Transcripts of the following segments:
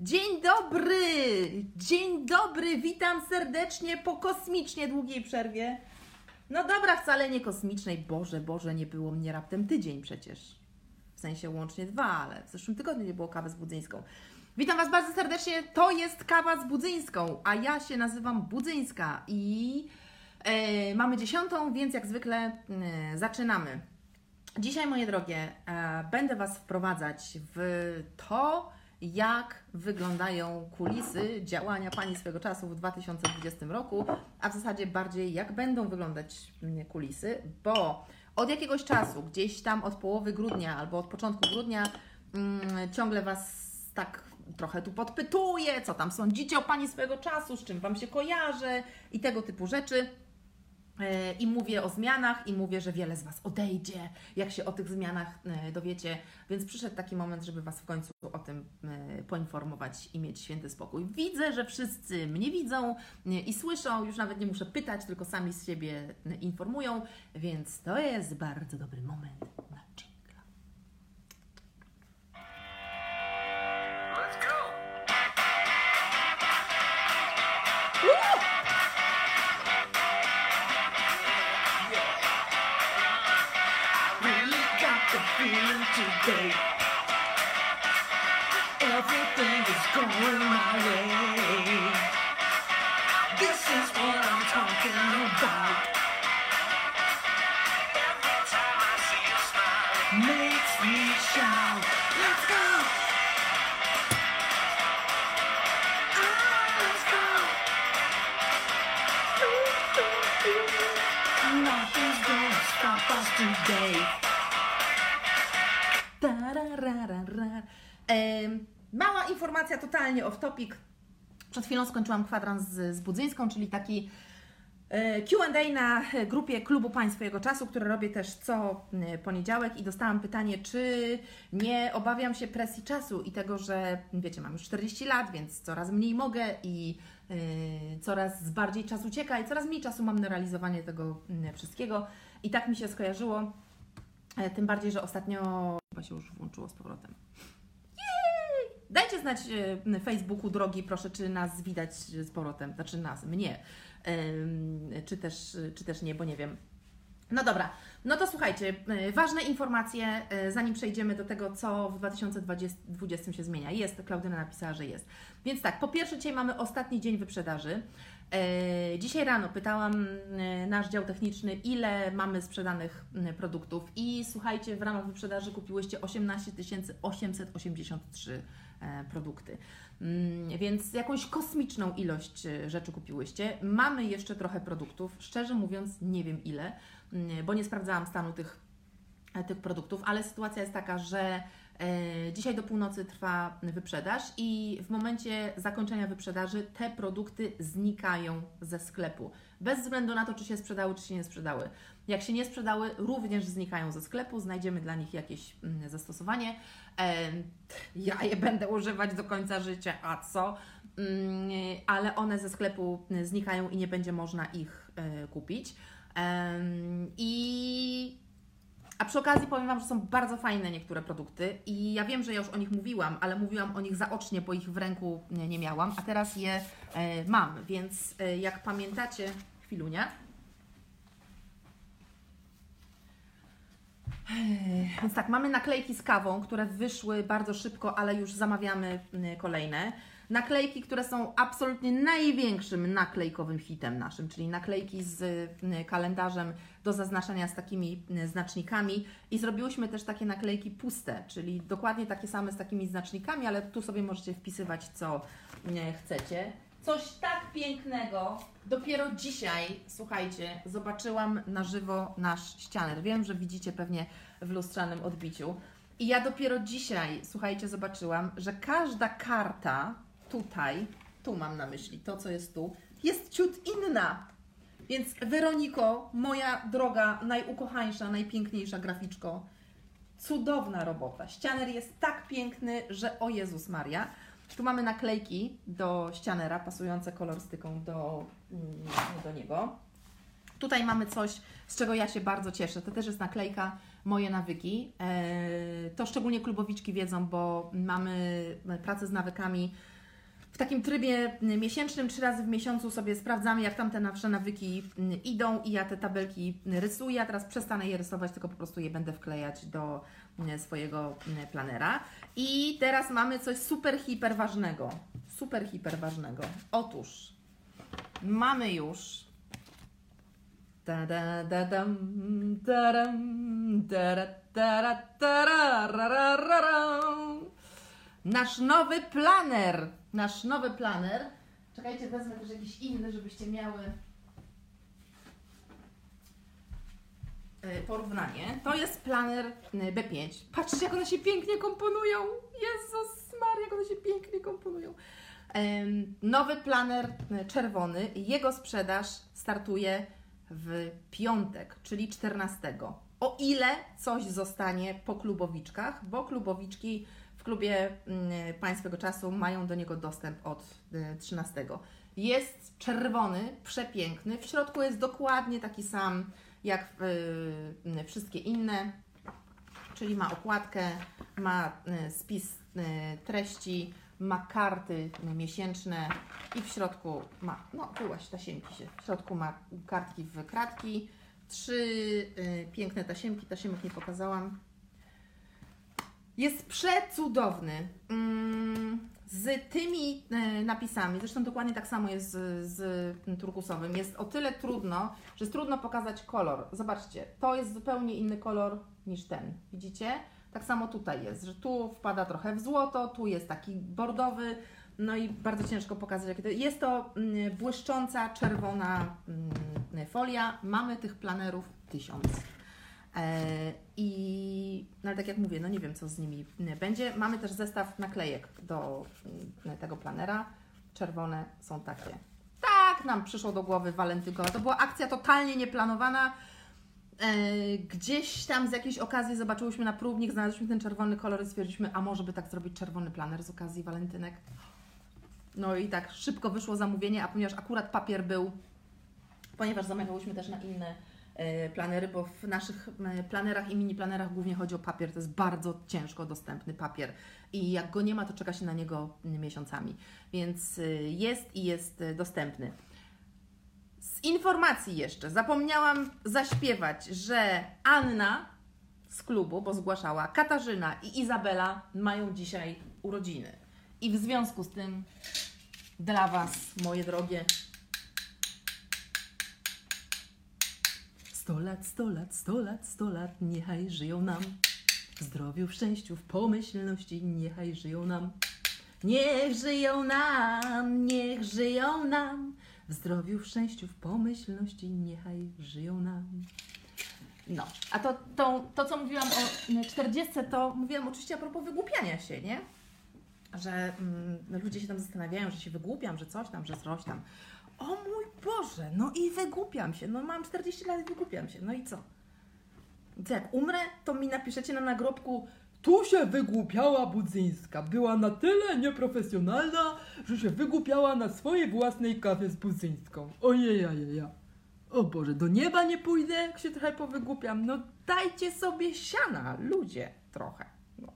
Dzień dobry! Dzień dobry! Witam serdecznie po kosmicznie długiej przerwie. No dobra, wcale nie kosmicznej. Boże, Boże, nie było mnie raptem tydzień przecież. W sensie łącznie dwa, ale w zeszłym tygodniu nie było kawy z Budzyńską. Witam Was bardzo serdecznie. To jest kawa z Budzyńską, a ja się nazywam Budzyńska i e, mamy dziesiątą, więc jak zwykle e, zaczynamy. Dzisiaj, moje drogie, e, będę Was wprowadzać w to, jak wyglądają kulisy działania Pani swego czasu w 2020 roku, a w zasadzie bardziej jak będą wyglądać mm, kulisy, bo od jakiegoś czasu, gdzieś tam od połowy grudnia albo od początku grudnia, mm, ciągle Was tak trochę tu podpytuję, co tam sądzicie o Pani swego czasu, z czym Wam się kojarzy i tego typu rzeczy. E, I mówię o zmianach, i mówię, że wiele z Was odejdzie, jak się o tych zmianach e, dowiecie. Więc przyszedł taki moment, żeby Was w końcu o tym e, poinformować i mieć święty spokój. Widzę, że wszyscy mnie widzą i słyszą, już nawet nie muszę pytać, tylko sami z siebie informują, więc to jest bardzo dobry moment feeling today. Everything is going my way. This is what I'm talking about. Every time I see you smile, Makes me shout. Let's go! Ah, let's go! Nothing's gonna stop us today. Informacja totalnie off topic. Przed chwilą skończyłam kwadrans z, z Budzyńską, czyli taki e, Q&A na grupie Klubu Państw Swojego Czasu, które robię też co poniedziałek i dostałam pytanie, czy nie obawiam się presji czasu i tego, że wiecie, mam już 40 lat, więc coraz mniej mogę i e, coraz bardziej czas ucieka i coraz mniej czasu mam na realizowanie tego wszystkiego. I tak mi się skojarzyło, e, tym bardziej, że ostatnio chyba się już włączyło z powrotem. Dajcie znać e, na Facebooku, drogi, proszę, czy nas widać z powrotem, znaczy nas, mnie, czy też, czy też nie, bo nie wiem. No dobra, no to słuchajcie, e, ważne informacje, e, zanim przejdziemy do tego, co w 2020 się zmienia. Jest, Klaudyna napisała, że jest. Więc tak, po pierwsze dzisiaj mamy ostatni dzień wyprzedaży. E, Dzisiaj rano pytałam nasz dział techniczny, ile mamy sprzedanych produktów i słuchajcie, w ramach wyprzedaży kupiłyście 18 883 e, produkty. Mm, Więc jakąś kosmiczną ilość rzeczy kupiłyście. Mamy jeszcze trochę produktów, szczerze mówiąc nie wiem ile, bo nie sprawdzałam stanu tych e, tych produktów, ale sytuacja jest taka, że e, dzisiaj do północy trwa wyprzedaż i w momencie zakończenia wyprzedaży te produkty znikają ze sklepu. Bez względu na to, czy się sprzedały, czy się nie sprzedały. Jak się nie sprzedały, również znikają ze sklepu, znajdziemy dla nich jakieś mm, zastosowanie. E, Ja je będę używać do końca życia, a co? Mm, Ale one ze sklepu znikają i nie będzie można ich kupić. Em, I a przy okazji powiem Wam, że są bardzo fajne niektóre produkty i ja wiem, że ja już o nich mówiłam, ale mówiłam o nich zaocznie, bo ich w ręku nie, nie miałam, a teraz je e, mam, więc e, jak pamiętacie, chwilunia. Ech, Więc tak, mamy naklejki z kawą, które wyszły bardzo szybko, ale już zamawiamy kolejne. Naklejki, które są absolutnie największym naklejkowym hitem naszym, czyli naklejki z y, kalendarzem do zaznaczenia z takimi y, znacznikami. I zrobiłyśmy też takie naklejki puste, czyli dokładnie takie same z takimi znacznikami, ale tu sobie możecie wpisywać, co y, chcecie. Coś tak pięknego. Dopiero dzisiaj, słuchajcie, zobaczyłam na żywo nasz ścianer. Wiem, że widzicie pewnie w lustrzanym odbiciu. I ja dopiero dzisiaj, słuchajcie, zobaczyłam, że każda karta tutaj, tu mam na myśli to, co jest tu, jest ciut inna. Więc Weroniko, moja droga, najukochańsza, najpiękniejsza graficzko, cudowna robota. Ścianer jest tak piękny, że o Jezus Maria. Tu mamy naklejki do ścianera, pasujące kolorystyką do, mm, do niego. Tutaj mamy coś, z czego ja się bardzo cieszę. To też jest naklejka moje nawyki. E, To szczególnie klubowiczki wiedzą, bo mamy pracę z nawykami w takim trybie miesięcznym, trzy razy w miesiącu sobie sprawdzamy, jak tam te nasze nawyki idą i ja te tabelki rysuję. A teraz przestanę je rysować, tylko po prostu je będę wklejać do swojego planera. I teraz mamy coś super, hiper ważnego. Super, hiper ważnego. Otóż mamy już Da da da dam, da dam, da da da ra, ra, ra. Nasz nowy planer. Nasz nowy planer. Czekajcie, wezmę też jakiś inny, żebyście miały e, porównanie. To jest planer e, B5. Patrzcie, jak one się pięknie komponują. Jezus Maria, jak one się pięknie komponują. Nowy planer e, czerwony. Jego sprzedaż startuje w piątek, czyli 14. O ile coś zostanie po klubowiczkach, bo klubowiczki klubie mm, Pańskiego Czasu mają do niego dostęp od y, 13. Jest czerwony, przepiękny. W środku jest dokładnie taki sam jak y, wszystkie inne, czyli ma okładkę, ma y, spis y, treści, ma karty miesięczne i w środku ma, no byłaś tasiemki się, w środku ma kartki w kratki, trzy y, piękne tasiemki, tasiemek nie pokazałam. Jest przecudowny. Mm, z tymi e, napisami, zresztą dokładnie tak samo jest z, z turkusowym, jest o tyle trudno, że jest trudno pokazać kolor. Zobaczcie, to jest zupełnie inny kolor niż ten. Widzicie? Tak samo tutaj jest, że tu wpada trochę w złoto, tu jest taki bordowy, no i bardzo ciężko pokazać, jakie to jest. to mm, błyszcząca, czerwona mm, folia. Mamy tych planerów tysiąc. E, I no ale tak jak mówię, no nie wiem co z nimi będzie. Mamy też zestaw naklejek do mm, tego planera. Czerwone są takie. Tak nam przyszło do głowy walentynkowa. To była akcja totalnie nieplanowana. E, Gdzieś tam z jakiejś okazji zobaczyłyśmy na próbnik, znaleźliśmy ten czerwony kolor i stwierdziliśmy, a może by tak zrobić czerwony planer z okazji walentynek. No i tak szybko wyszło zamówienie, a ponieważ akurat papier był, ponieważ zamawiałyśmy też na inne planery, bo w naszych e, planerach i mini planerach głównie chodzi o papier, to jest bardzo ciężko dostępny papier i jak go nie ma, to czeka się na niego miesiącami, więc e, jest i jest e, dostępny. Z informacji jeszcze zapomniałam zaśpiewać, że Anna z klubu, bo zgłaszała, Katarzyna i Izabela mają dzisiaj urodziny. I w związku z tym dla Was, moje drogie, 100 lat, 100 lat, 100 lat, 100 lat, niechaj żyją nam. W zdrowiu, w szczęściu, w pomyślności, niechaj żyją nam. Niech żyją nam, niech żyją nam. W zdrowiu, w szczęściu, w pomyślności, niechaj żyją nam. No, a to, to, to co mówiłam o 40, to mówiłam oczywiście a propos wygłupiania się, nie? Że mm, ludzie się tam zastanawiają, że się wygłupiam, że coś tam, że coś tam. O mój Boże, no i wygłupiam się. No mam 40 lat i wygłupiam się. No i co? Jak umrę, to mi napiszecie na nagrobku tu się wygłupiała Budzyńska. Była na tyle nieprofesjonalna, że się wygłupiała na swojej własnej kawie z Budzyńską. Ojejajeja. O Boże, do nieba nie pójdę, jak się trochę powygłupiam. No dajcie sobie siana, ludzie, trochę. No.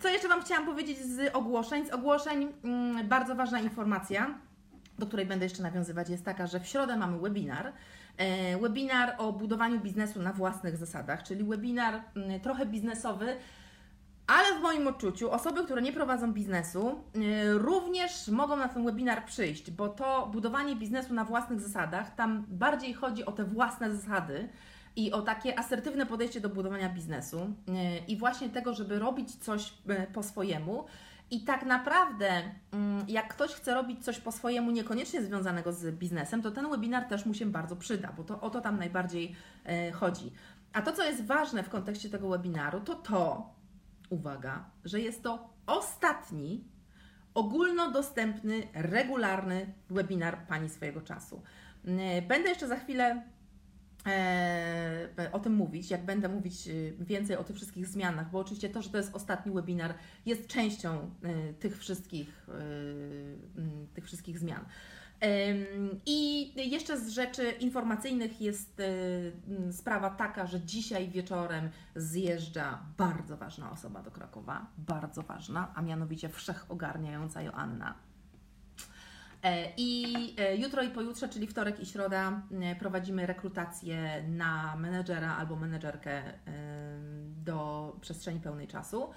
Co jeszcze Wam chciałam powiedzieć z ogłoszeń? Z ogłoszeń mm, bardzo ważna informacja, do której będę jeszcze nawiązywać, jest taka, że w środę mamy webinar. E, Webinar o budowaniu biznesu na własnych zasadach, czyli webinar mm, trochę biznesowy, ale w moim odczuciu osoby, które nie prowadzą biznesu, y, również mogą na ten webinar przyjść, bo to budowanie biznesu na własnych zasadach, tam bardziej chodzi o te własne zasady i o takie asertywne podejście do budowania biznesu y, i właśnie tego, żeby robić coś po swojemu. I tak naprawdę, mm, jak ktoś chce robić coś po swojemu, niekoniecznie związanego z biznesem, to ten webinar też mu się bardzo przyda, bo to o to tam najbardziej e, chodzi. A to, co jest ważne w kontekście tego webinaru, to to, uwaga, że jest to ostatni ogólnodostępny, regularny webinar Pani swojego czasu. E, Będę jeszcze za chwilę o tym mówić, jak będę mówić e, więcej o tych wszystkich zmianach, bo oczywiście to, że to jest ostatni webinar, jest częścią e, tych wszystkich, e, m, tych wszystkich zmian. I jeszcze z rzeczy informacyjnych jest y, m, sprawa taka, że dzisiaj wieczorem zjeżdża bardzo ważna osoba do Krakowa, bardzo ważna, a mianowicie wszechogarniająca Joanna. E, I e, jutro i pojutrze, czyli wtorek i środa, e, prowadzimy rekrutację na menedżera albo menedżerkę do przestrzeni pełnej czasu.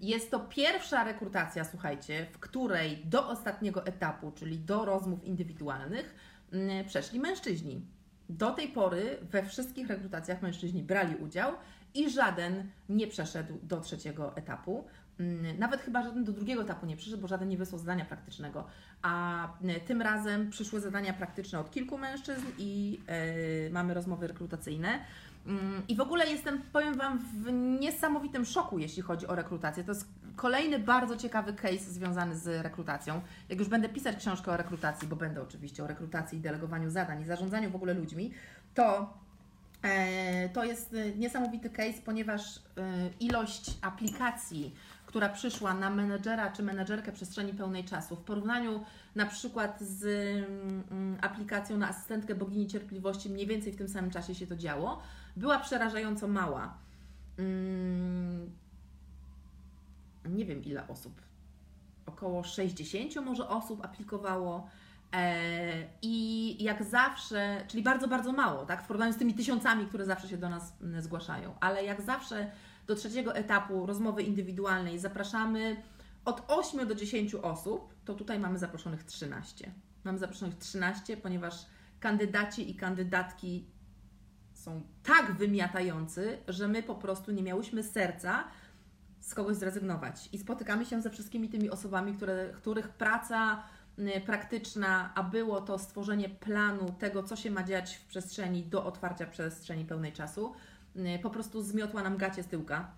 Jest to pierwsza rekrutacja, słuchajcie, w której do ostatniego etapu, czyli do rozmów indywidualnych, przeszli mężczyźni. Do tej pory we wszystkich rekrutacjach mężczyźni brali udział i żaden nie przeszedł do trzeciego etapu. Mm, Nawet chyba żaden do drugiego etapu nie przyszedł, bo żaden nie wysłał zadania praktycznego. A y, tym razem przyszły zadania praktyczne od kilku mężczyzn i y, mamy rozmowy rekrutacyjne. Mm, I w ogóle jestem, powiem Wam, w niesamowitym szoku, jeśli chodzi o rekrutację. To jest kolejny bardzo ciekawy case związany z rekrutacją. Jak już będę pisać książkę o rekrutacji, bo będę oczywiście o rekrutacji i delegowaniu zadań i zarządzaniu w ogóle ludźmi, to E, To jest e, niesamowity case, ponieważ e, ilość aplikacji, która przyszła na menedżera czy menedżerkę przestrzeni pełnej czasu. W porównaniu na przykład z mm, aplikacją na asystentkę bogini cierpliwości, mniej więcej w tym samym czasie się to działo, była przerażająco mała. Mm, Nie wiem ile osób, około 60 może osób aplikowało. E, I jak zawsze, czyli bardzo, bardzo mało, tak, w porównaniu z tymi tysiącami, które zawsze się do nas mm, zgłaszają, ale jak zawsze do trzeciego etapu rozmowy indywidualnej zapraszamy od 8 do 10 osób, to tutaj mamy zaproszonych 13. Mamy zaproszonych 13, ponieważ kandydaci i kandydatki są tak wymiatający, że my po prostu nie miałyśmy serca z kogoś zrezygnować. I spotykamy się ze wszystkimi tymi osobami, które, których praca praktyczna, a było to stworzenie planu tego, co się ma dziać w przestrzeni do otwarcia przestrzeni pełnej czasu, po prostu zmiotła nam gacie z tyłka.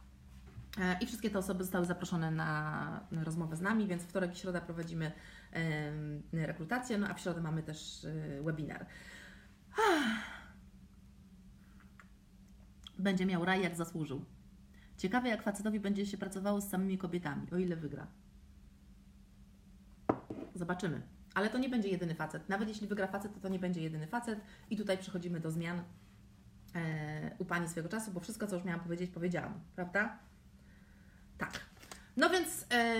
E, I wszystkie te osoby zostały zaproszone na rozmowę z nami, więc wtorek i środa prowadzimy rekrutację, no a w środę mamy też y, webinar. Będzie miał raj, jak zasłużył. Ciekawe, jak facetowi będzie się pracowało z samymi kobietami, o ile wygra. Zobaczymy. Ale to nie będzie jedyny facet. Nawet jeśli wygra facet, to to nie będzie jedyny facet. I tutaj przechodzimy do zmian u Pani swojego czasu, bo wszystko, co już miałam powiedzieć, powiedziałam, prawda? Tak. No więc e,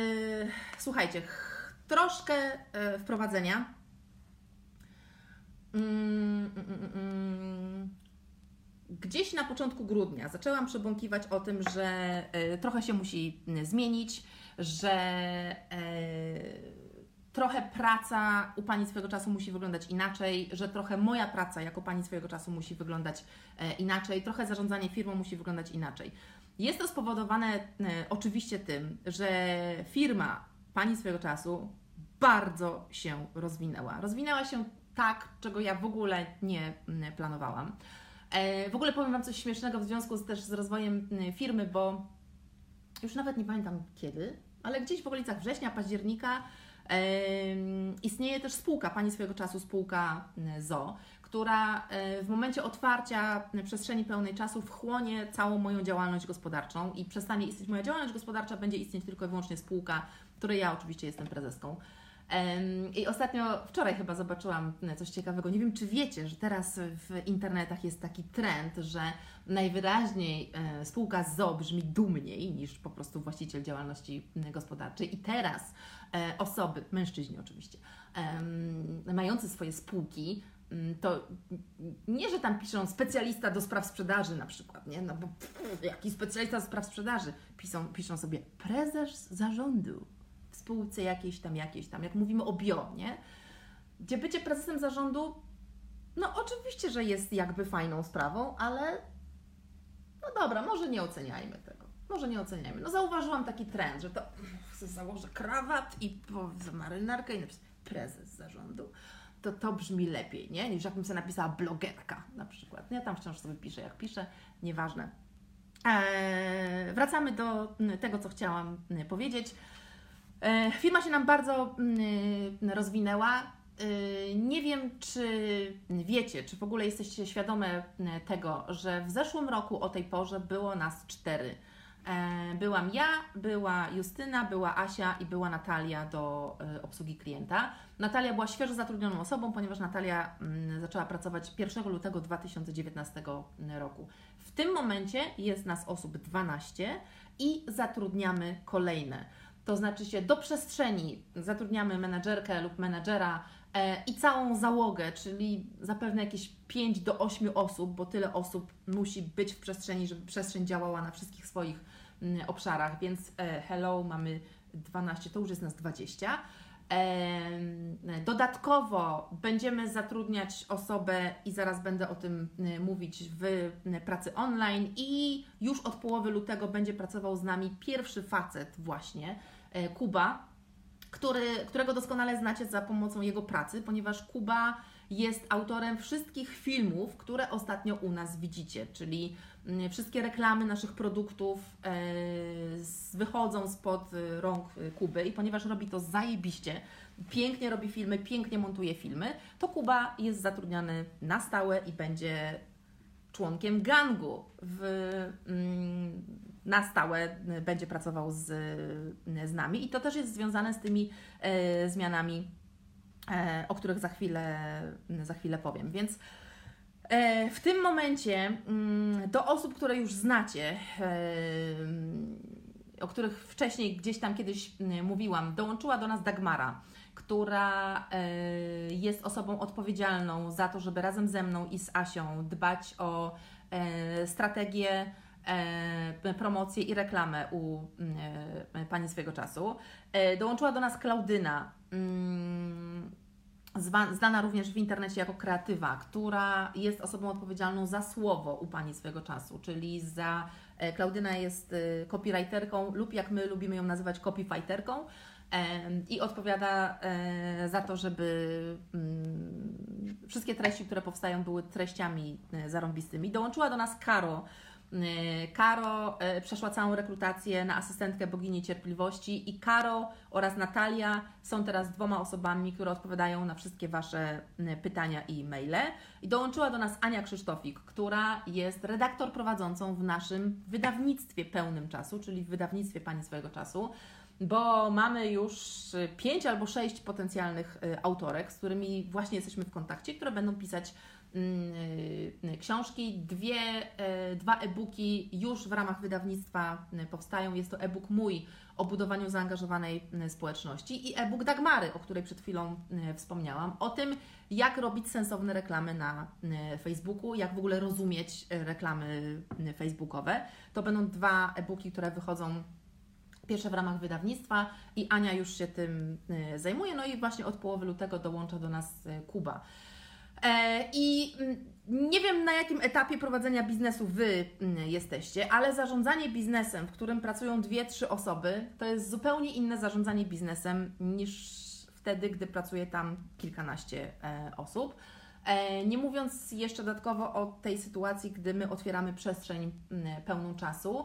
słuchajcie, ch- troszkę e, wprowadzenia. Mm, mm, mm. Gdzieś na początku grudnia zaczęłam przebąkiwać o tym, że e, trochę się musi zmienić, że e, trochę praca u Pani swojego czasu musi wyglądać inaczej, że trochę moja praca jako Pani swojego czasu musi wyglądać e, inaczej, trochę zarządzanie firmą musi wyglądać inaczej. Jest to spowodowane e, oczywiście tym, że firma Pani swojego czasu bardzo się rozwinęła. Rozwinęła się tak, czego ja w ogóle nie planowałam. E, W ogóle powiem Wam coś śmiesznego w związku z, też z rozwojem firmy, bo już nawet nie pamiętam kiedy, ale gdzieś w okolicach września, października istnieje też spółka, Pani swojego czasu spółka ZO, która w momencie otwarcia przestrzeni pełnej czasu wchłonie całą moją działalność gospodarczą i przestanie istnieć moja działalność gospodarcza, będzie istnieć tylko i wyłącznie spółka, której ja oczywiście jestem prezeską. I ostatnio, wczoraj chyba zobaczyłam coś ciekawego. Nie wiem, czy wiecie, że teraz w internetach jest taki trend, że najwyraźniej e, spółka ZO brzmi dumniej niż po prostu właściciel działalności gospodarczej. I teraz e, osoby, mężczyźni oczywiście, mający swoje spółki, to nie, że tam piszą specjalista do spraw sprzedaży na przykład, nie? No bo pff, jaki specjalista do spraw sprzedaży? Piszą, piszą sobie prezes zarządu w spółce jakiejś tam, jakiejś tam, jak mówimy o bio, nie? Gdzie bycie prezesem zarządu, no oczywiście, że jest jakby fajną sprawą, ale no dobra, może nie oceniajmy tego. Może nie oceniajmy. No zauważyłam taki trend, że to założę krawat i marynarkę i napisać prezes zarządu. To to brzmi lepiej, nie? Niż jakbym sobie napisała blogerka na przykład. Ja tam wciąż sobie piszę, jak piszę, nieważne. Eee, wracamy do tego, co chciałam mm, powiedzieć. E, Firma się nam bardzo mm, rozwinęła. E, Nie wiem, czy wiecie, czy w ogóle jesteście świadome mm, tego, że w zeszłym roku o tej porze było nas cztery. E, Byłam ja, była Justyna, była Asia i była Natalia do obsługi klienta. Natalia była świeżo zatrudnioną osobą, ponieważ Natalia mm, zaczęła pracować 1 lutego 2019 roku. W tym momencie jest nas osób 12 i zatrudniamy kolejne. To znaczy się do przestrzeni zatrudniamy menadżerkę lub menadżera e, i całą załogę, czyli zapewne jakieś 5 do 8 osób, bo tyle osób musi być w przestrzeni, żeby przestrzeń działała na wszystkich swoich mm, obszarach. Więc e, hello, mamy 12, to już jest nas 20. Em, Dodatkowo będziemy zatrudniać osobę i zaraz będę o tym y, mówić w y, pracy online i już od połowy lutego będzie pracował z nami pierwszy facet właśnie, Kuba, który, którego doskonale znacie za pomocą jego pracy, ponieważ Kuba jest autorem wszystkich filmów, które ostatnio u nas widzicie, czyli mm, wszystkie reklamy naszych produktów e, wychodzą spod e, rąk e, Kuby. I ponieważ robi to zajebiście, pięknie robi filmy, pięknie montuje filmy, to Kuba jest zatrudniany na stałe i będzie członkiem gangu w, mm, na stałe y, będzie pracował z, y, z nami i to też jest związane z tymi e, zmianami, e, o których za chwilę, za chwilę powiem. Więc e, w tym momencie mm, do osób, które już znacie, e, o których wcześniej gdzieś tam kiedyś mówiłam, dołączyła do nas Dagmara, która jest osobą odpowiedzialną za to, żeby razem ze mną i z Asią dbać o strategię, promocję i reklamę u mm, e, pani swojego czasu. E, Dołączyła do nas Klaudyna, mm, znana również w internecie jako kreatywa, która jest osobą odpowiedzialną za słowo u pani swojego czasu, czyli za. e, Klaudyna jest e, copywriterką, lub jak my lubimy ją nazywać, copyfighterką. I odpowiada e, za to, żeby mm, wszystkie treści, które powstają, były treściami e, zarąbistymi. Dołączyła do nas Karo, E, Karo e, przeszła całą rekrutację na asystentkę bogini cierpliwości i Karo oraz Natalia są teraz dwoma osobami, które odpowiadają na wszystkie Wasze m, pytania i maile. I dołączyła do nas Ania Krzysztofik, która jest redaktor prowadzącą w naszym wydawnictwie pełnym czasu, czyli w wydawnictwie Pani swojego czasu bo mamy już y, pięć albo sześć potencjalnych y, autorek, z którymi właśnie jesteśmy w kontakcie, które będą pisać y, książki. Dwie, y, dwa e-booki już w ramach wydawnictwa y, powstają. Jest to e-book mój o budowaniu zaangażowanej y, społeczności i e-book Dagmary, o której przed chwilą y, wspomniałam, o tym, jak robić sensowne reklamy na y, Facebooku, jak w ogóle rozumieć y, reklamy y, facebookowe. To będą dwa e-booki, które wychodzą Pierwsze w ramach wydawnictwa i Ania już się tym y, zajmuje. No i właśnie od połowy lutego dołącza do nas y, Kuba. E, I mm, nie wiem na jakim etapie prowadzenia biznesu Wy mm, jesteście, ale zarządzanie biznesem, w którym pracują dwie, trzy osoby, to jest zupełnie inne zarządzanie biznesem niż wtedy, gdy pracuje tam kilkanaście e, osób. E, Nie mówiąc jeszcze dodatkowo o tej sytuacji, gdy my otwieramy przestrzeń mm, pełną czasu.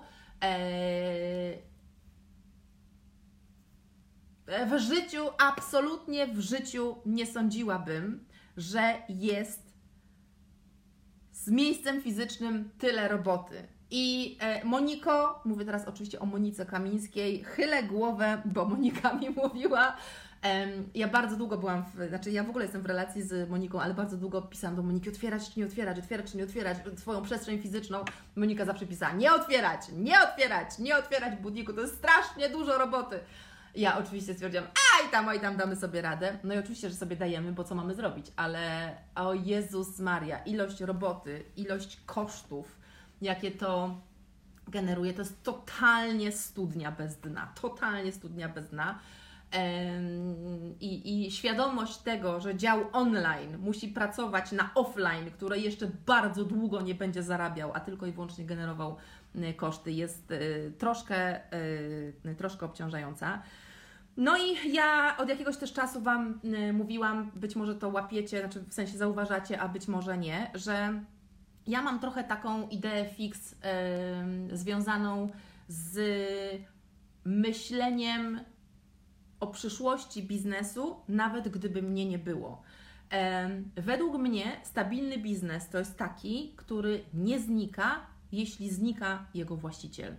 W życiu, absolutnie w życiu nie sądziłabym, że jest z miejscem fizycznym tyle roboty. I e, Moniko, mówię teraz oczywiście o Monice Kamińskiej, chylę głowę, bo Monika mi mówiła. Ja bardzo długo byłam, w, znaczy ja w ogóle jestem w relacji z Moniką, ale bardzo długo pisałam do Moniki, otwierać czy nie otwierać, otwierać czy nie otwierać swoją przestrzeń fizyczną. Monika zawsze pisała, nie otwierać, nie otwierać, nie otwierać budniku, to jest strasznie dużo roboty. Ja oczywiście stwierdziłam, aj tam, oj tam, damy sobie radę. No i oczywiście, że sobie dajemy, bo co mamy zrobić, ale o Jezus Maria, ilość roboty, ilość kosztów, jakie to generuje, to jest totalnie studnia bez dna, totalnie studnia bez dna. I, I świadomość tego, że dział online musi pracować na offline, który jeszcze bardzo długo nie będzie zarabiał, a tylko i wyłącznie generował koszty, jest y, troszkę, y, troszkę obciążająca. No i ja od jakiegoś też czasu Wam y, mówiłam, być może to łapiecie, znaczy w sensie zauważacie, a być może nie, że ja mam trochę taką ideę fix ym, związaną z myśleniem o przyszłości biznesu, nawet gdyby mnie nie było. Em, Według mnie stabilny biznes to jest taki, który nie znika, jeśli znika jego właściciel.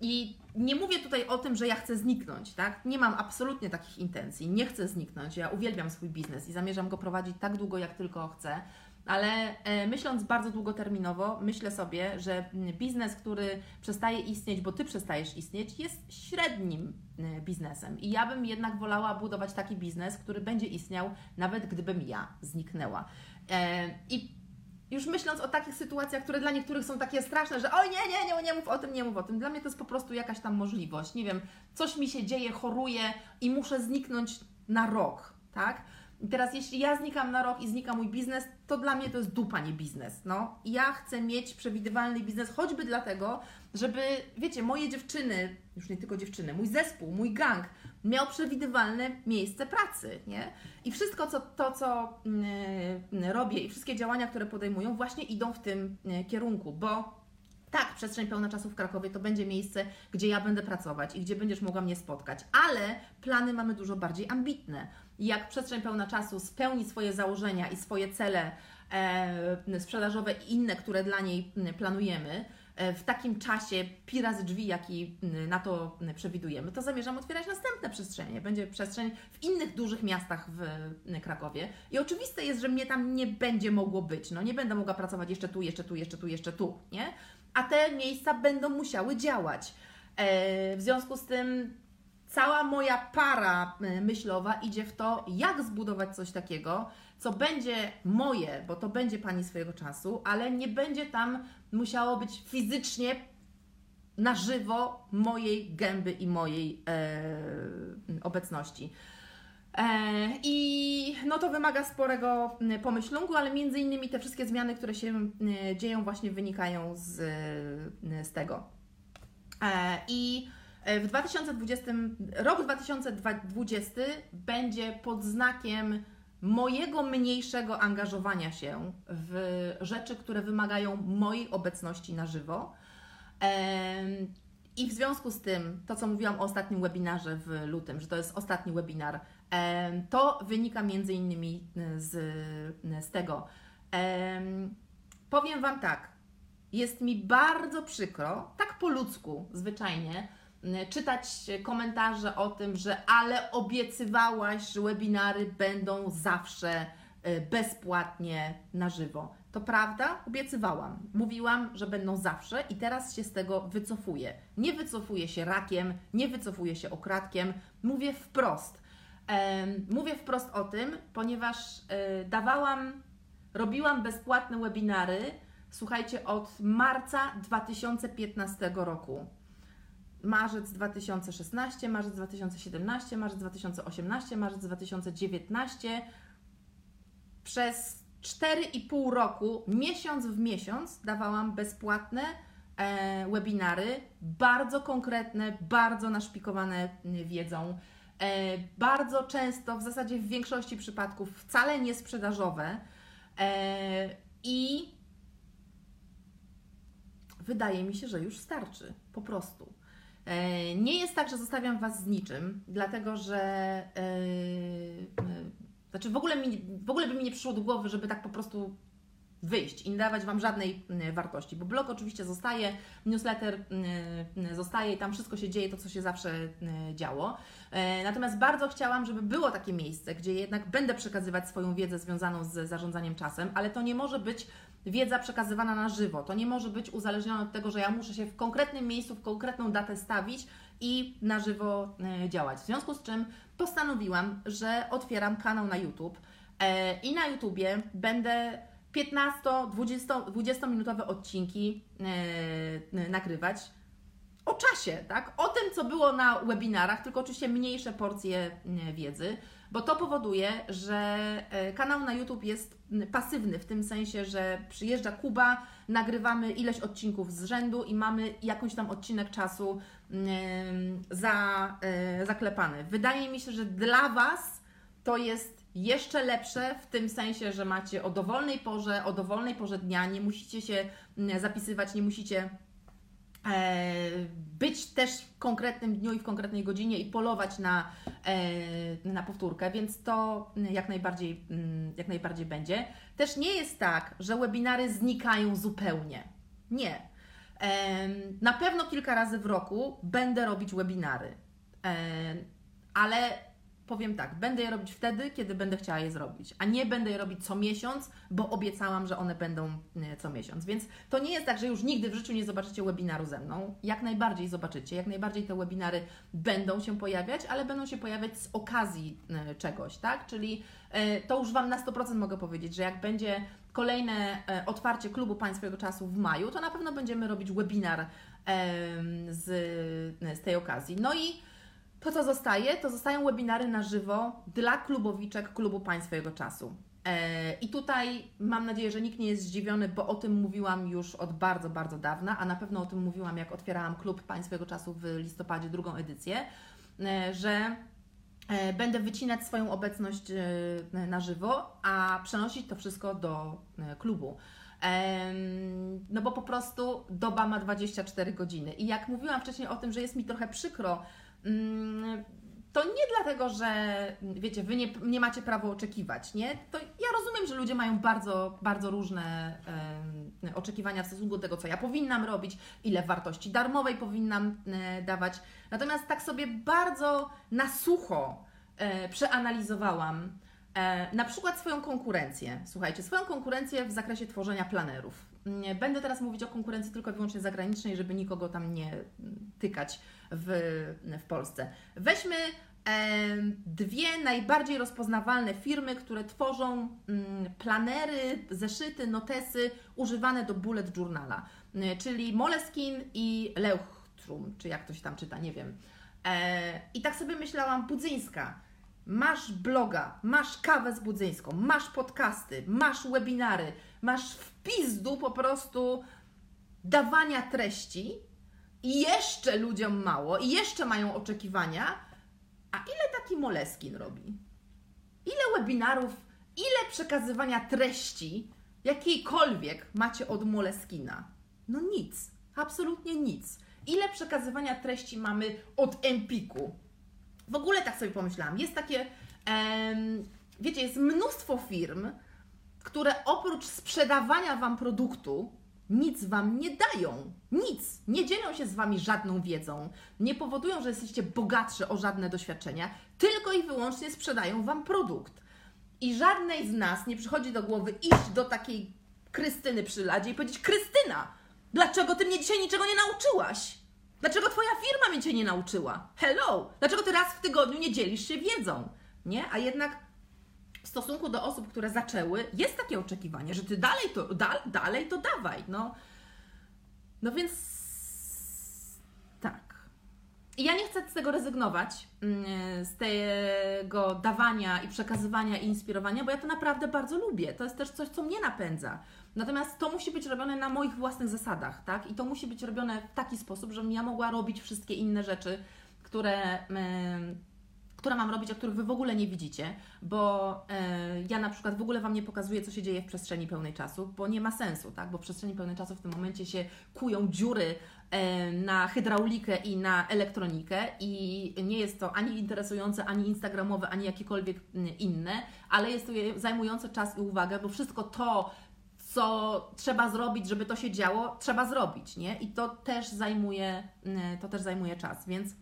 I nie mówię tutaj o tym, że ja chcę zniknąć, tak? Nie mam absolutnie takich intencji, nie chcę zniknąć. Ja uwielbiam swój biznes i zamierzam go prowadzić tak długo, jak tylko chcę. Ale e, myśląc bardzo długoterminowo, myślę sobie, że biznes, który przestaje istnieć, bo ty przestajesz istnieć, jest średnim e, biznesem. I ja bym jednak wolała budować taki biznes, który będzie istniał, nawet gdybym ja zniknęła. E, I już myśląc o takich sytuacjach, które dla niektórych są takie straszne, że oj nie, nie, nie, nie mów o tym, nie mów o tym. Dla mnie to jest po prostu jakaś tam możliwość. Nie wiem, coś mi się dzieje, choruję i muszę zniknąć na rok, tak? I teraz jeśli ja znikam na rok i znika mój biznes, to dla mnie to jest dupa, nie biznes. No, ja chcę mieć przewidywalny biznes, choćby dlatego, żeby, wiecie, moje dziewczyny, już nie tylko dziewczyny, mój zespół, mój gang miał przewidywalne miejsce pracy, nie? I wszystko co, to, co mm, robię i wszystkie działania, które podejmują, właśnie idą w tym mm, kierunku, bo tak, przestrzeń pełna czasu w Krakowie to będzie miejsce, gdzie ja będę pracować i gdzie będziesz mogła mnie spotkać, ale plany mamy dużo bardziej ambitne. Jak przestrzeń pełna czasu spełni swoje założenia i swoje cele e, sprzedażowe i inne, które dla niej m, planujemy, w takim czasie pi razy drzwi, jaki na to przewidujemy, to zamierzam otwierać następne przestrzenie. Będzie przestrzeń w innych dużych miastach w Krakowie. I oczywiste jest, że mnie tam nie będzie mogło być. No, nie będę mogła pracować jeszcze tu, jeszcze tu, jeszcze tu, jeszcze tu, nie? A te miejsca będą musiały działać. E, w związku z tym cała moja para e, myślowa idzie w to, jak zbudować coś takiego, co będzie moje, bo to będzie pani swojego czasu, ale nie będzie tam musiało być fizycznie na żywo mojej gęby i mojej e, obecności. E, I no to wymaga sporego pomyślunku, ale między innymi te wszystkie zmiany, które się dzieją, właśnie wynikają z, z tego. E, I w 2020, rok 2020 będzie pod znakiem mojego mniejszego angażowania się w rzeczy, które wymagają mojej obecności na żywo. I w związku z tym, to co mówiłam o ostatnim webinarze w lutym, że to jest ostatni webinar, to wynika między innymi z, z tego. Em, Powiem Wam tak, jest mi bardzo przykro, tak po ludzku, zwyczajnie, czytać komentarze o tym, że ale obiecywałaś, że webinary będą zawsze y, bezpłatnie na żywo. To prawda? Obiecywałam. Mówiłam, że będą zawsze i teraz się z tego wycofuję. Nie wycofuję się rakiem, nie wycofuję się okradkiem, mówię wprost. Mówię wprost o tym, ponieważ y, dawałam, robiłam bezpłatne webinary, słuchajcie, od marca 2015 roku. Marzec 2016, marzec 2017, marzec 2018, marzec 2019. Przez 4,5 roku, miesiąc w miesiąc, dawałam bezpłatne e, webinary, bardzo konkretne, bardzo naszpikowane wiedzą. E, bardzo często, w zasadzie w większości przypadków, wcale nie sprzedażowe. E, I wydaje mi się, że już starczy, po prostu. E, Nie jest tak, że zostawiam Was z niczym, dlatego że. e, e, Znaczy, w ogóle, mi, w ogóle by mi nie przyszło do głowy, żeby tak po prostu wyjść i nie dawać Wam żadnej wartości, bo blog oczywiście zostaje, newsletter zostaje i tam wszystko się dzieje, to co się zawsze działo. Natomiast bardzo chciałam, żeby było takie miejsce, gdzie jednak będę przekazywać swoją wiedzę związaną z zarządzaniem czasem, ale to nie może być wiedza przekazywana na żywo. To nie może być uzależnione od tego, że ja muszę się w konkretnym miejscu, w konkretną datę stawić i na żywo e, działać. W związku z czym postanowiłam, że otwieram kanał na YouTube e, i na YouTubie będę 15-20 minutowe odcinki e, nagrywać o czasie, tak? O tym, co było na webinarach, tylko oczywiście mniejsze porcje e, wiedzy, bo to powoduje, że e, kanał na YouTube jest m, pasywny w tym sensie, że przyjeżdża Kuba, nagrywamy ileś odcinków z rzędu i mamy jakąś tam odcinek czasu m, za, e, zaklepany. Wydaje mi się, że dla Was to jest jeszcze lepsze w tym sensie, że macie o dowolnej porze, o dowolnej porze dnia, nie musicie się zapisywać, nie musicie być też w konkretnym dniu i w konkretnej godzinie i polować na, e, na powtórkę, więc to jak najbardziej, mm, jak najbardziej będzie. Też nie jest tak, że webinary znikają zupełnie. Nie. Em, Na pewno kilka razy w roku będę robić webinary, ale powiem tak, będę je robić wtedy, kiedy będę chciała je zrobić, a nie będę je robić co miesiąc, bo obiecałam, że one będą e, co miesiąc. Więc to nie jest tak, że już nigdy w życiu nie zobaczycie webinaru ze mną. Jak najbardziej zobaczycie, jak najbardziej te webinary będą się pojawiać, ale będą się pojawiać z okazji e, czegoś, tak? Czyli e, to już Wam na 100% mogę powiedzieć, że jak będzie kolejne otwarcie klubu Państwego Czasu w maju, to na pewno będziemy robić webinar z, z tej okazji. No i to, co zostaje, to zostają webinary na żywo dla klubowiczek Klubu Państwa Jego Czasu. E, I tutaj mam nadzieję, że nikt nie jest zdziwiony, bo o tym mówiłam już od bardzo, bardzo dawna, a na pewno o tym mówiłam, jak otwierałam Klub Państwa Jego Czasu w listopadzie, drugą edycję, e, że e, będę wycinać swoją obecność na żywo, a przenosić to wszystko do klubu. No bo po prostu doba ma 24 godziny. I jak mówiłam wcześniej o tym, że jest mi trochę przykro, to nie dlatego, że wiecie, wy nie, nie macie prawa oczekiwać, nie? To ja rozumiem, że ludzie mają bardzo, bardzo różne em, oczekiwania w stosunku do tego, co ja powinnam robić, ile wartości darmowej powinnam e, dawać. Natomiast tak sobie bardzo na sucho e, przeanalizowałam e, na przykład swoją konkurencję. Słuchajcie, swoją konkurencję w zakresie tworzenia planerów. Będę teraz mówić o konkurencji tylko i wyłącznie zagranicznej, żeby nikogo tam nie tykać w, w Polsce. Weźmy dwie najbardziej rozpoznawalne firmy, które tworzą mm, planery, zeszyty, notesy używane do bullet journala, y, czyli Moleskine i Leuchtturm, czy jak to się tam czyta, nie wiem. E, I tak sobie myślałam, Budzyńska, masz bloga, masz kawę z Budzyńską, masz podcasty, masz webinary, masz w pizdu po prostu dawania treści i jeszcze ludziom mało, i jeszcze mają oczekiwania, a ile taki Moleskin robi? Ile webinarów, ile przekazywania treści jakiejkolwiek macie od Moleskina? No nic, absolutnie nic. Ile przekazywania treści mamy od Empiku? W ogóle tak sobie pomyślałam, jest takie, em, wiecie, jest mnóstwo firm, które oprócz sprzedawania Wam produktu, nic Wam nie dają. Nic. Nie dzielą się z Wami żadną wiedzą. Nie powodują, że jesteście bogatsze o żadne doświadczenia, tylko i wyłącznie sprzedają Wam produkt. I żadnej z nas nie przychodzi do głowy iść do takiej Krystyny przy ladzie i powiedzieć: Krystyna, dlaczego ty mnie dzisiaj niczego nie nauczyłaś? Dlaczego twoja firma mnie cię nie nauczyła? Hello! Dlaczego ty raz w tygodniu nie dzielisz się wiedzą? Nie? A jednak w stosunku do osób, które zaczęły, jest takie oczekiwanie, że ty dalej to, dal, dalej to dawaj. No, no więc tak. I ja nie chcę z tego rezygnować, mm, z tego dawania i przekazywania i inspirowania, bo ja to naprawdę bardzo lubię. To jest też coś, co mnie napędza. Natomiast to musi być robione na moich własnych zasadach, tak? I to musi być robione w taki sposób, żebym ja mogła robić wszystkie inne rzeczy, które, które mam robić, a których Wy w ogóle nie widzicie, bo e, ja na przykład w ogóle Wam nie pokazuję, co się dzieje w przestrzeni pełnej czasu, bo nie ma sensu, tak? Bo w przestrzeni pełnej czasu w tym momencie się kują dziury e, na hydraulikę i na elektronikę i nie jest to ani interesujące, ani instagramowe, ani jakiekolwiek inne, ale jest to zajmujące czas i uwagę, bo wszystko to, co trzeba zrobić, żeby to się działo, trzeba zrobić, nie? I to też zajmuje, mm, to też zajmuje czas, więc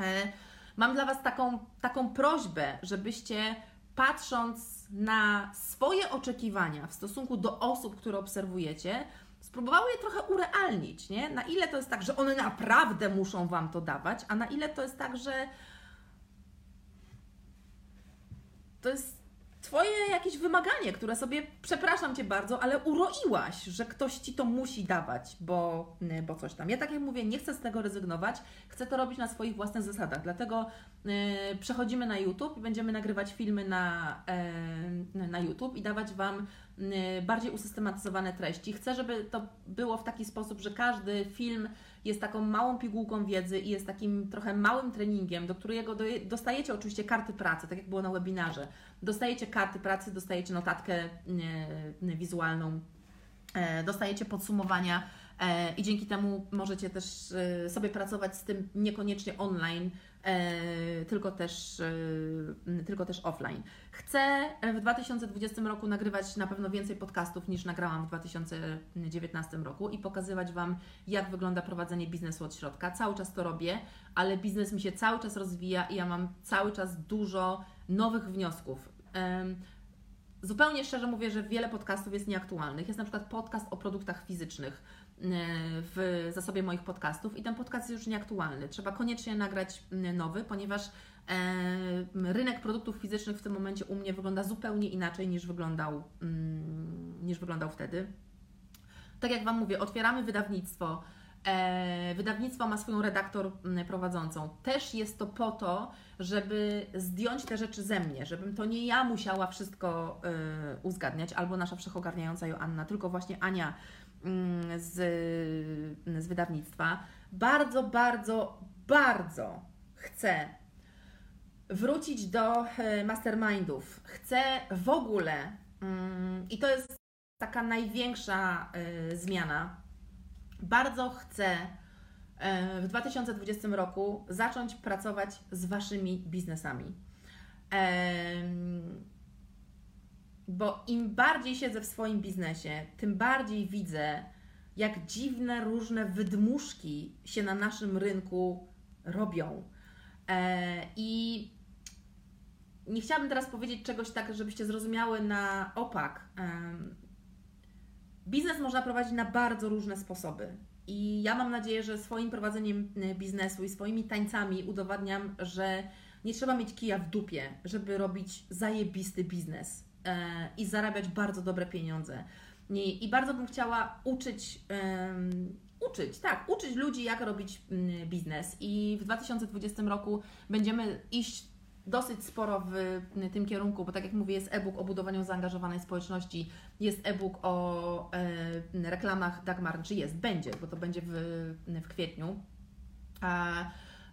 e, mam dla Was taką, taką prośbę, żebyście patrząc na swoje oczekiwania w stosunku do osób, które obserwujecie, spróbowały je trochę urealnić, nie? Na ile to jest tak, że one naprawdę muszą Wam to dawać, a na ile to jest tak, że to jest Twoje jakieś wymaganie, które sobie, przepraszam Cię bardzo, ale uroiłaś, że ktoś Ci to musi dawać, bo, y, bo coś tam. Ja tak jak mówię, nie chcę z tego rezygnować, chcę to robić na swoich własnych zasadach, dlatego y, przechodzimy na YouTube i będziemy nagrywać filmy na, y, na YouTube i dawać Wam y, bardziej usystematyzowane treści. Chcę, żeby to było w taki sposób, że każdy film jest taką małą pigułką wiedzy i jest takim trochę małym treningiem, do którego do, dostajecie oczywiście karty pracy, tak jak było na webinarze. Dostajecie karty pracy, dostajecie notatkę e, wizualną, e, dostajecie podsumowania e, i dzięki temu możecie też sobie pracować z tym niekoniecznie online, tylko, też, tylko też offline. Chcę w 2020 roku nagrywać na pewno więcej podcastów niż nagrałam w 2019 roku i pokazywać Wam, jak wygląda prowadzenie biznesu od środka. Cały czas to robię, ale biznes mi się cały czas rozwija i ja mam cały czas dużo nowych wniosków. Zupełnie szczerze mówię, że wiele podcastów jest nieaktualnych. Jest na przykład podcast o produktach fizycznych e, w zasobie moich podcastów i ten podcast jest już nieaktualny. Trzeba koniecznie nagrać nowy, ponieważ rynek produktów fizycznych w tym momencie u mnie wygląda zupełnie inaczej niż wyglądał, mm, niż wyglądał wtedy. Tak jak Wam mówię, otwieramy wydawnictwo. E, wydawnictwo ma swoją redaktor prowadzącą. Też jest to po to, żeby zdjąć te rzeczy ze mnie, żebym to nie ja musiała wszystko e, uzgadniać, albo nasza wszechogarniająca Joanna, tylko właśnie Ania mm, z, z wydawnictwa. Bardzo, bardzo, bardzo chcę wrócić do e, mastermindów. Chcę w ogóle, mm, i to jest taka największa e, zmiana, bardzo chcę w 2020 roku zacząć pracować z Waszymi biznesami. Bo im bardziej siedzę w swoim biznesie, tym bardziej widzę, jak dziwne, różne wydmuszki się na naszym rynku robią. E, I nie chciałabym teraz powiedzieć czegoś tak, żebyście zrozumiały na opak. Biznes można prowadzić na bardzo różne sposoby. I ja mam nadzieję, że swoim prowadzeniem y, biznesu i swoimi tańcami udowadniam, że nie trzeba mieć kija w dupie, żeby robić zajebisty biznes e, i zarabiać bardzo dobre pieniądze. I, bardzo bym chciała uczyć, uczyć, tak, uczyć ludzi, jak robić mm, biznes. I w 2020 roku będziemy iść dosyć sporo w y, tym kierunku, bo tak jak mówię, jest e-book o budowaniu zaangażowanej społeczności, jest e-book o e, reklamach Dagmar, czy jest, będzie, bo to będzie w, w kwietniu. A,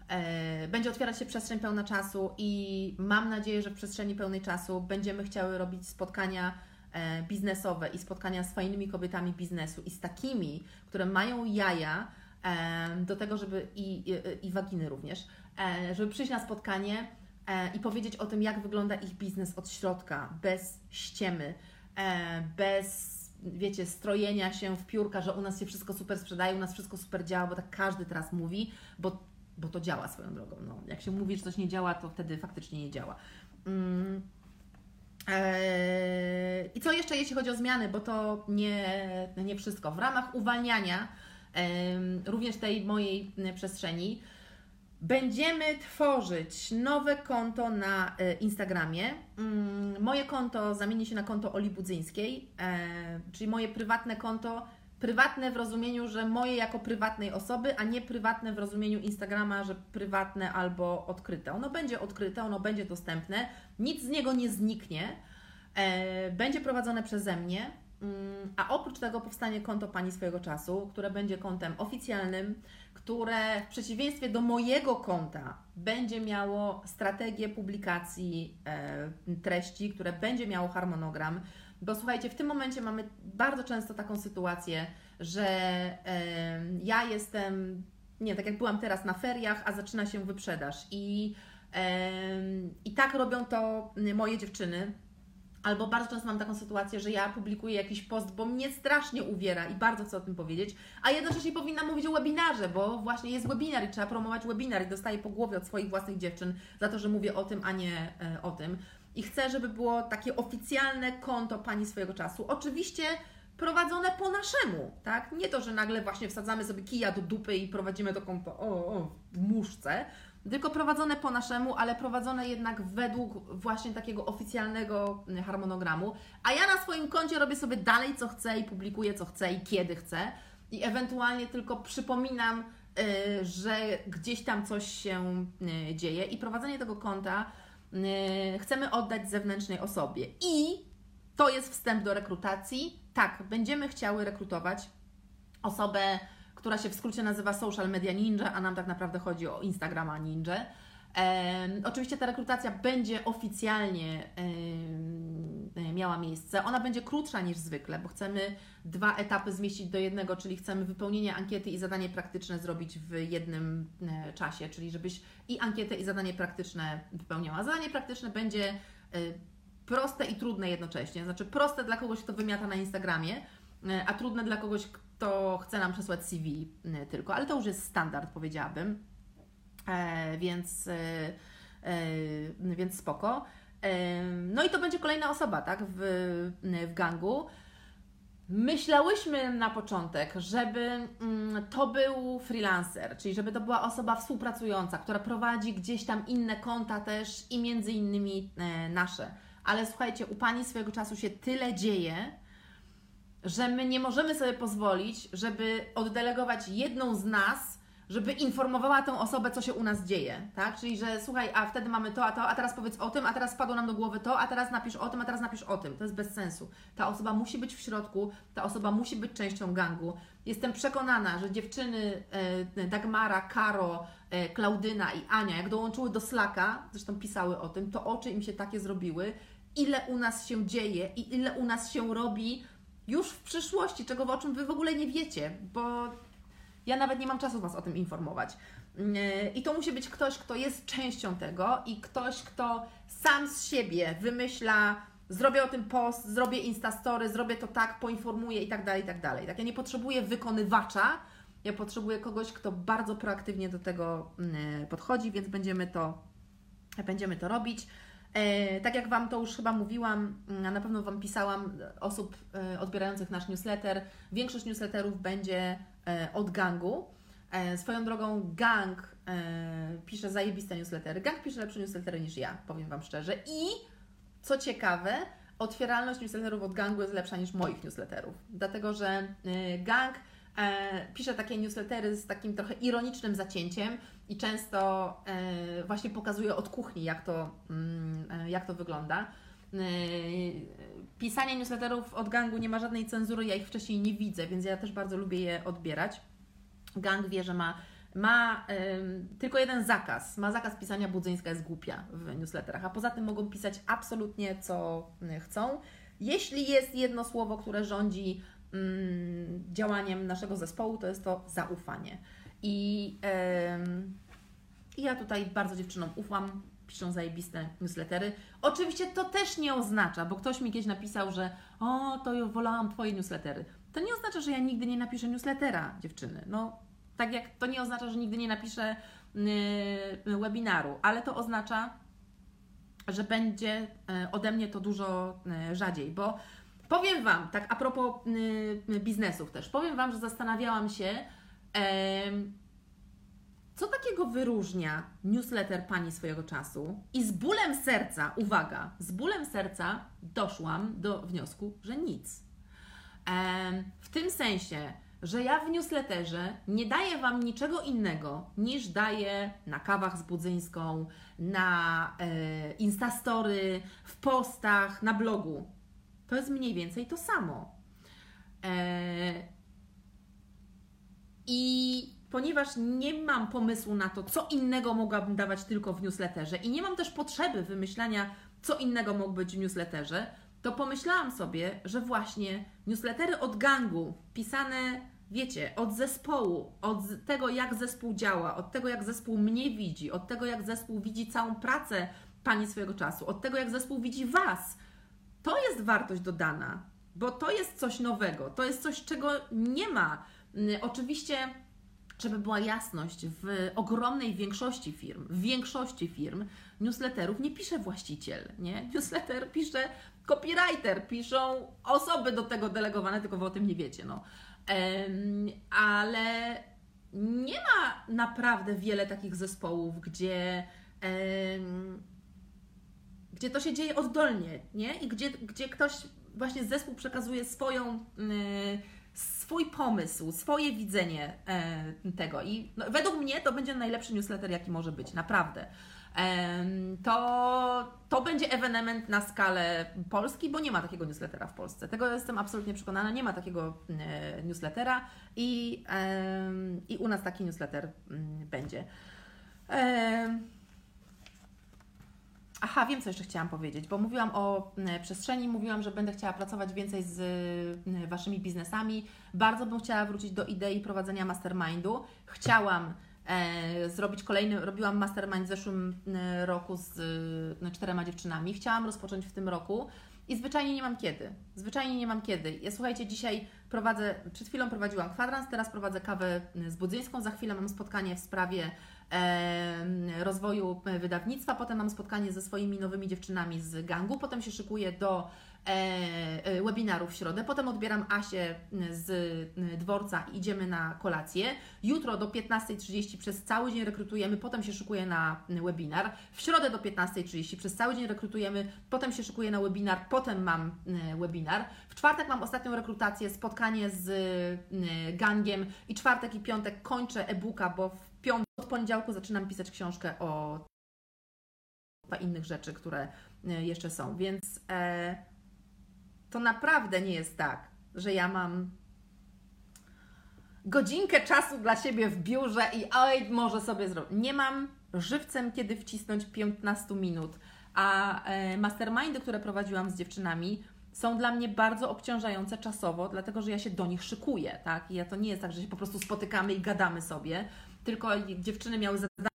e, będzie otwierać się przestrzeń pełna czasu i mam nadzieję, że w przestrzeni pełnej czasu będziemy chciały robić spotkania e, biznesowe i spotkania z fajnymi kobietami biznesu i z takimi, które mają jaja e, do tego, żeby i, i, i waginy również, e, żeby przyjść na spotkanie i powiedzieć o tym, jak wygląda ich biznes od środka, bez ściemy, e, bez, wiecie, strojenia się w piórka, że u nas się wszystko super sprzedaje, u nas wszystko super działa, bo tak każdy teraz mówi, bo, bo to działa swoją drogą. No, jak się mówi, że coś nie działa, to wtedy faktycznie nie działa. Mm. Eee, I co jeszcze, jeśli chodzi o zmiany, bo to nie, nie wszystko. W ramach uwalniania również tej mojej przestrzeni będziemy tworzyć nowe konto na e, Instagramie. Mm, Moje konto zamieni się na konto Oli Budzyńskiej, e, czyli moje prywatne konto. Prywatne w rozumieniu, że moje jako prywatnej osoby, a nie prywatne w rozumieniu Instagrama, że prywatne albo odkryte. Ono będzie odkryte, ono będzie dostępne, nic z niego nie zniknie, e, będzie prowadzone przeze mnie, a oprócz tego powstanie konto Pani swojego czasu, które będzie kontem oficjalnym, które w przeciwieństwie do mojego konta będzie miało strategię publikacji e, treści, które będzie miało harmonogram. Bo słuchajcie, w tym momencie mamy bardzo często taką sytuację, że e, ja jestem, nie tak jak byłam teraz na feriach, a zaczyna się wyprzedaż. I, i tak robią to moje dziewczyny. Albo bardzo często mam taką sytuację, że ja publikuję jakiś post, bo mnie strasznie uwiera i bardzo chcę o tym powiedzieć, a jednocześnie powinna mówić o webinarze, bo właśnie jest webinar i trzeba promować webinar i dostaję po głowie od swoich własnych dziewczyn za to, że mówię o tym, a nie e, o tym. I chcę, żeby było takie oficjalne konto Pani swojego czasu. Oczywiście prowadzone po naszemu, tak? Nie to, że nagle właśnie wsadzamy sobie kija do dupy i prowadzimy to konto o, o, w muszce, tylko prowadzone po naszemu, ale prowadzone jednak według właśnie takiego oficjalnego mm, harmonogramu. A ja na swoim koncie robię sobie dalej co chcę i publikuję co chcę i kiedy chcę. I ewentualnie tylko przypominam, y, że gdzieś tam coś się y, dzieje i prowadzenie tego konta y, chcemy oddać zewnętrznej osobie. I to jest wstęp do rekrutacji. Tak, będziemy chciały rekrutować osobę, która się w skrócie nazywa Social Media Ninja, a nam tak naprawdę chodzi o Instagrama Ninja. Oczywiście ta rekrutacja będzie oficjalnie miała miejsce. Ona będzie krótsza niż zwykle, bo chcemy dwa etapy zmieścić do jednego, czyli chcemy wypełnienie ankiety i zadanie praktyczne zrobić w jednym e, czasie, czyli żebyś i ankietę i zadanie praktyczne wypełniała. Zadanie praktyczne będzie e, proste i trudne jednocześnie. Znaczy proste dla kogoś, kto wymiata na Instagramie, e, a trudne dla kogoś, kto chce nam przesłać CV e, tylko, ale to już jest standard, powiedziałabym. E, więc, e, więc spoko. E, no i to będzie kolejna osoba, tak, w, w gangu. Myślałyśmy na początek, żeby mm, to był freelancer, czyli żeby to była osoba współpracująca, która prowadzi gdzieś tam inne konta też i między innymi e, nasze. Ale słuchajcie, u Pani swojego czasu się tyle dzieje, że my nie możemy sobie pozwolić, żeby oddelegować jedną z nas, żeby informowała tą osobę, co się u nas dzieje, tak? Czyli, że słuchaj, a wtedy mamy to, a to, a teraz powiedz o tym, a teraz spadło nam do głowy to, a teraz napisz o tym, a teraz napisz o tym. To jest bez sensu. Ta osoba musi być w środku, ta osoba musi być częścią gangu. Jestem przekonana, że dziewczyny e, Dagmara, Karo, e, Klaudyna i Ania, jak dołączyły do Slacka, zresztą pisały o tym, to oczy im się takie zrobiły, ile u nas się dzieje i ile u nas się robi już w przyszłości, czego o czym Wy w ogóle nie wiecie, bo ja nawet nie mam czasu Was o tym informować. Yy, I to musi być ktoś, kto jest częścią tego i ktoś, kto sam z siebie wymyśla, zrobię o tym post, zrobię instastory, zrobię to tak, poinformuję i tak dalej, i tak dalej. Tak, ja nie potrzebuję wykonywacza, ja potrzebuję kogoś, kto bardzo proaktywnie do tego yy, podchodzi, więc będziemy to, będziemy to robić. E, tak jak Wam to już chyba mówiłam, mm, a na pewno Wam pisałam, osób e, odbierających nasz newsletter, większość newsletterów będzie e, od gangu. E, swoją drogą, gang e, pisze zajebiste newslettery. Gang pisze lepsze newslettery niż ja, powiem Wam szczerze. I co ciekawe, otwieralność newsletterów od gangu jest lepsza niż moich newsletterów, dlatego że e, gang e, pisze takie newslettery z takim trochę ironicznym zacięciem i często e, właśnie pokazuje od kuchni, jak to, mm, e, jak to wygląda. E, Pisanie newsletterów od gangu nie ma żadnej cenzury, ja ich wcześniej nie widzę, więc ja też bardzo lubię je odbierać. Gang wie, że ma, ma em, tylko jeden zakaz. Ma zakaz pisania budzyńska jest głupia w newsletterach, a poza tym mogą pisać absolutnie co chcą. Jeśli jest jedno słowo, które rządzi działaniem naszego zespołu, to jest to zaufanie. I i ja tutaj bardzo dziewczynom ufam, piszą zajebiste newslettery. Oczywiście to też nie oznacza, bo ktoś mi kiedyś napisał, że o, to ja wolałam Twoje newslettery. To nie oznacza, że ja nigdy nie napiszę newslettera, dziewczyny. No, tak jak to nie oznacza, że nigdy nie napiszę yy, webinaru, ale to oznacza, że będzie e, ode mnie to dużo e, rzadziej, bo powiem Wam, tak a propos y, biznesów też, powiem Wam, że zastanawiałam się, co takiego wyróżnia newsletter Pani swojego czasu i z bólem serca, uwaga, z bólem serca doszłam do wniosku, że nic. Em, W tym sensie, że ja w newsletterze nie daję Wam niczego innego niż daję na kawach z Budzyńską, na e, Instastory, w postach, na blogu. To jest mniej więcej to samo. E, I ponieważ nie mam pomysłu na to, co innego mogłabym dawać tylko w newsletterze i nie mam też potrzeby wymyślania, co innego mógł być w newsletterze, to pomyślałam sobie, że właśnie newslettery od gangu, pisane, wiecie, od zespołu, od tego, jak zespół działa, od tego, jak zespół mnie widzi, od tego, jak zespół widzi całą pracę pani swojego czasu, od tego, jak zespół widzi was, to jest wartość dodana, bo to jest coś nowego, to jest coś, czego nie ma. Mm, Oczywiście, żeby była jasność, w ogromnej większości firm, w większości firm newsletterów nie pisze właściciel, nie? Newsletter pisze copywriter, piszą osoby do tego delegowane, tylko wy o tym nie wiecie, no. Ale nie ma naprawdę wiele takich zespołów, gdzie gdzie to się dzieje oddolnie, nie? I gdzie, gdzie ktoś, właśnie zespół przekazuje swoją, y, swój pomysł, swoje widzenie e, tego. I no, według mnie to będzie najlepszy newsletter, jaki może być, naprawdę. To, to będzie ewenement na skalę Polski, bo nie ma takiego newslettera w Polsce. Tego jestem absolutnie przekonana, nie ma takiego e, newslettera i, i u nas taki newsletter mm, będzie. Aha, wiem co jeszcze chciałam powiedzieć, bo mówiłam o przestrzeni, mówiłam, że będę chciała pracować więcej z Waszymi biznesami. Bardzo bym chciała wrócić do idei prowadzenia mastermindu. Chciałam e, zrobić kolejny, robiłam mastermind w zeszłym roku z e, czterema dziewczynami. Chciałam rozpocząć w tym roku i zwyczajnie nie mam kiedy. Zwyczajnie nie mam kiedy. Ja słuchajcie, dzisiaj prowadzę, przed chwilą prowadziłam kwadrans, teraz prowadzę kawę z Budzyńską, za chwilę mam spotkanie w sprawie rozwoju wydawnictwa, potem mam spotkanie ze swoimi nowymi dziewczynami z gangu, potem się szykuję do e, e, webinaru w środę, potem odbieram Asię z dworca i idziemy na kolację. Jutro do 15.30 przez cały dzień rekrutujemy, potem się szykuję na webinar. W środę do 15.30 przez cały dzień rekrutujemy, potem się szykuję na webinar, potem mam webinar. W czwartek mam ostatnią rekrutację, spotkanie z gangiem. I czwartek i piątek kończę e-booka, bo w piątek od poniedziałku zaczynam pisać książkę o innych rzeczy, które e, jeszcze są. Więc e, to naprawdę nie jest tak, że ja mam godzinkę czasu dla siebie w biurze i oj, może sobie zrobić. Nie mam żywcem kiedy wcisnąć 15 minut. A e, mastermindy, które prowadziłam z dziewczynami, są dla mnie bardzo obciążające czasowo, dlatego że ja się do nich szykuję, tak? I ja to nie jest tak, że się po prostu spotykamy i gadamy sobie, tylko dziewczyny miały zadania,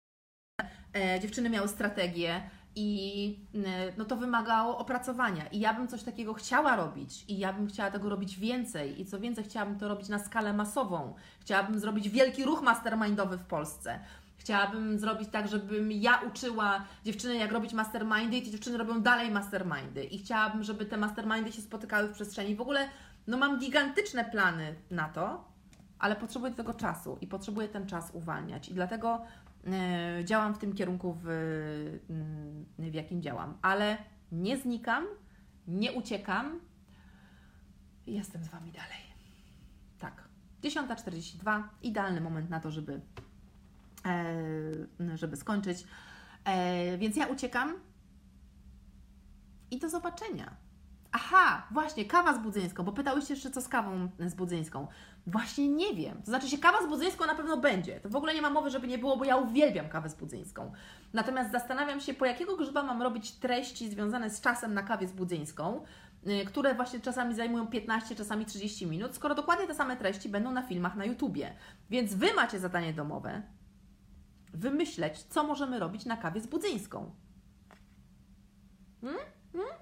e, dziewczyny miały strategię i e, no to wymagało opracowania. I ja bym coś takiego chciała robić i ja bym chciała tego robić więcej i co więcej chciałabym to robić na skalę masową. Chciałabym zrobić wielki ruch mastermindowy w Polsce. Chciałabym zrobić tak, żebym ja uczyła dziewczyny, jak robić mastermindy, i te dziewczyny robią dalej mastermindy. I chciałabym, żeby te mastermindy się spotykały w przestrzeni. W ogóle, no mam gigantyczne plany na to, ale potrzebuję tego czasu i potrzebuję ten czas uwalniać. I dlatego e, działam w tym kierunku, w, mm, w jakim działam. Ale nie znikam, nie uciekam. Jestem z Wami dalej. Tak. 10.42, idealny moment na to, żeby E, żeby skończyć. E, więc ja uciekam i do zobaczenia. Aha, właśnie, kawa z budzyńską, bo pytałyście jeszcze, co z kawą z budzyńską. Właśnie nie wiem. To znaczy się, kawa z budzyńską na pewno będzie. To w ogóle nie ma mowy, żeby nie było, bo ja uwielbiam kawę z budzyńską. Natomiast zastanawiam się, po jakiego grzyba mam robić treści związane z czasem na kawie z budzyńską, y, które właśnie czasami zajmują 15, czasami 30 minut, skoro dokładnie te same treści będą na filmach na YouTubie. Więc Wy macie zadanie domowe, wymyśleć, co możemy robić na kawie z budzyńską. Hmm? Hmm?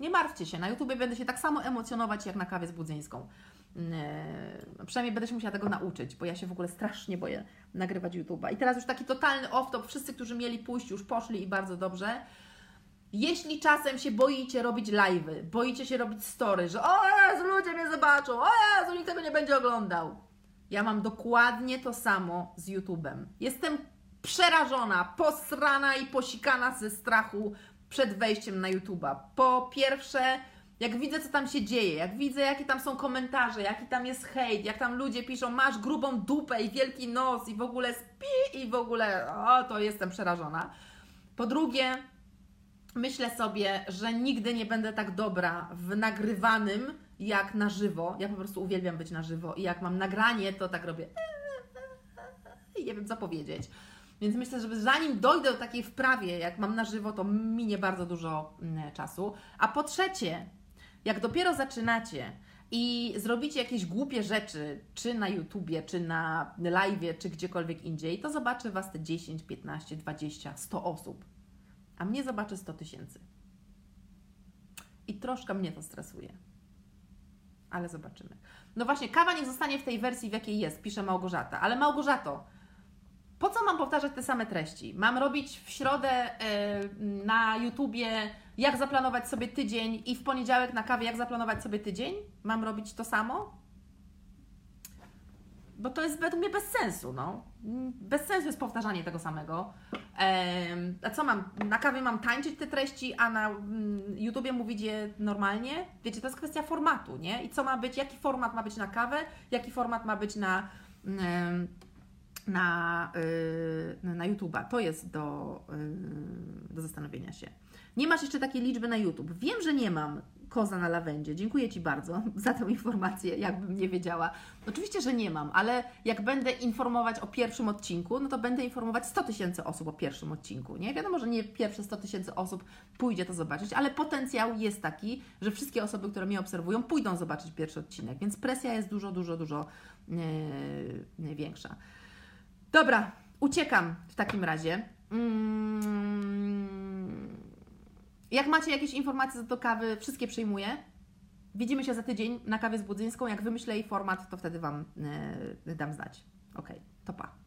Nie martwcie się, na YouTubie będę się tak samo emocjonować jak na kawie z budzyńską. Yy, przynajmniej będę się musiała tego nauczyć, bo ja się w ogóle strasznie boję nagrywać YouTube'a. I teraz już taki totalny off-top, wszyscy, którzy mieli pójść, już poszli i bardzo dobrze. Jeśli czasem się boicie robić live'y, boicie się robić story, że o Jezu, ludzie mnie zobaczą, o Jezu, nikt tego nie będzie oglądał ja mam dokładnie to samo z YouTube'em. Jestem przerażona, posrana i posikana ze strachu przed wejściem na YouTube'a. Po pierwsze, jak widzę, co tam się dzieje, jak widzę, jakie tam są komentarze, jaki tam jest hejt, jak tam ludzie piszą, masz grubą dupę i wielki nos i w ogóle spi i w ogóle, o, to jestem przerażona. Po drugie, myślę sobie, że nigdy nie będę tak dobra w nagrywanym, jak na żywo. Ja po prostu uwielbiam być na żywo i jak mam nagranie, to tak robię. I nie wiem, co powiedzieć. Więc myślę, że zanim dojdę do takiej wprawie, jak mam na żywo, to minie bardzo dużo mm, czasu. A po trzecie, jak dopiero zaczynacie i zrobicie jakieś głupie rzeczy, czy na YouTubie, czy na live, czy gdziekolwiek indziej, to zobaczy Was te 10, 15, 20, 100 osób. A mnie zobaczy 100 tysięcy. I troszkę mnie to stresuje ale zobaczymy. No właśnie, kawa nie zostanie w tej wersji, w jakiej jest, pisze Małgorzata. Ale Małgorzato, po co mam powtarzać te same treści? Mam robić w środę yy, na YouTubie, jak zaplanować sobie tydzień i w poniedziałek na kawie, jak zaplanować sobie tydzień? Mam robić to samo? Bo to jest według mnie bez sensu, no. Bez sensu jest powtarzanie tego samego. Ehm, a co mam? Na kawie mam tańczyć te treści, a na mm, YouTubie mówić je normalnie? Wiecie, to jest kwestia formatu, nie? I co ma być, jaki format ma być na kawę, jaki format ma być na, na, yy, na YouTube'a. To jest do, yy, do zastanowienia się. Nie masz jeszcze takiej liczby na YouTube. Wiem, że nie mam koza na lawendzie. Dziękuję Ci bardzo za tę informację, jakbym nie wiedziała. Oczywiście, że nie mam, ale jak będę informować o pierwszym odcinku, no to będę informować 100 tysięcy osób o pierwszym odcinku. Nie wiadomo, że nie pierwsze 100 tysięcy osób pójdzie to zobaczyć, ale potencjał jest taki, że wszystkie osoby, które mnie obserwują, pójdą zobaczyć pierwszy odcinek, więc presja jest dużo, dużo, dużo yy, większa. Dobra, uciekam w takim razie. Mm. Jak macie jakieś informacje do kawy, wszystkie przyjmuję. Widzimy się za tydzień na kawie z Budzyńską. Jak wymyślę jej format, to wtedy Wam yy, dam znać. Okej.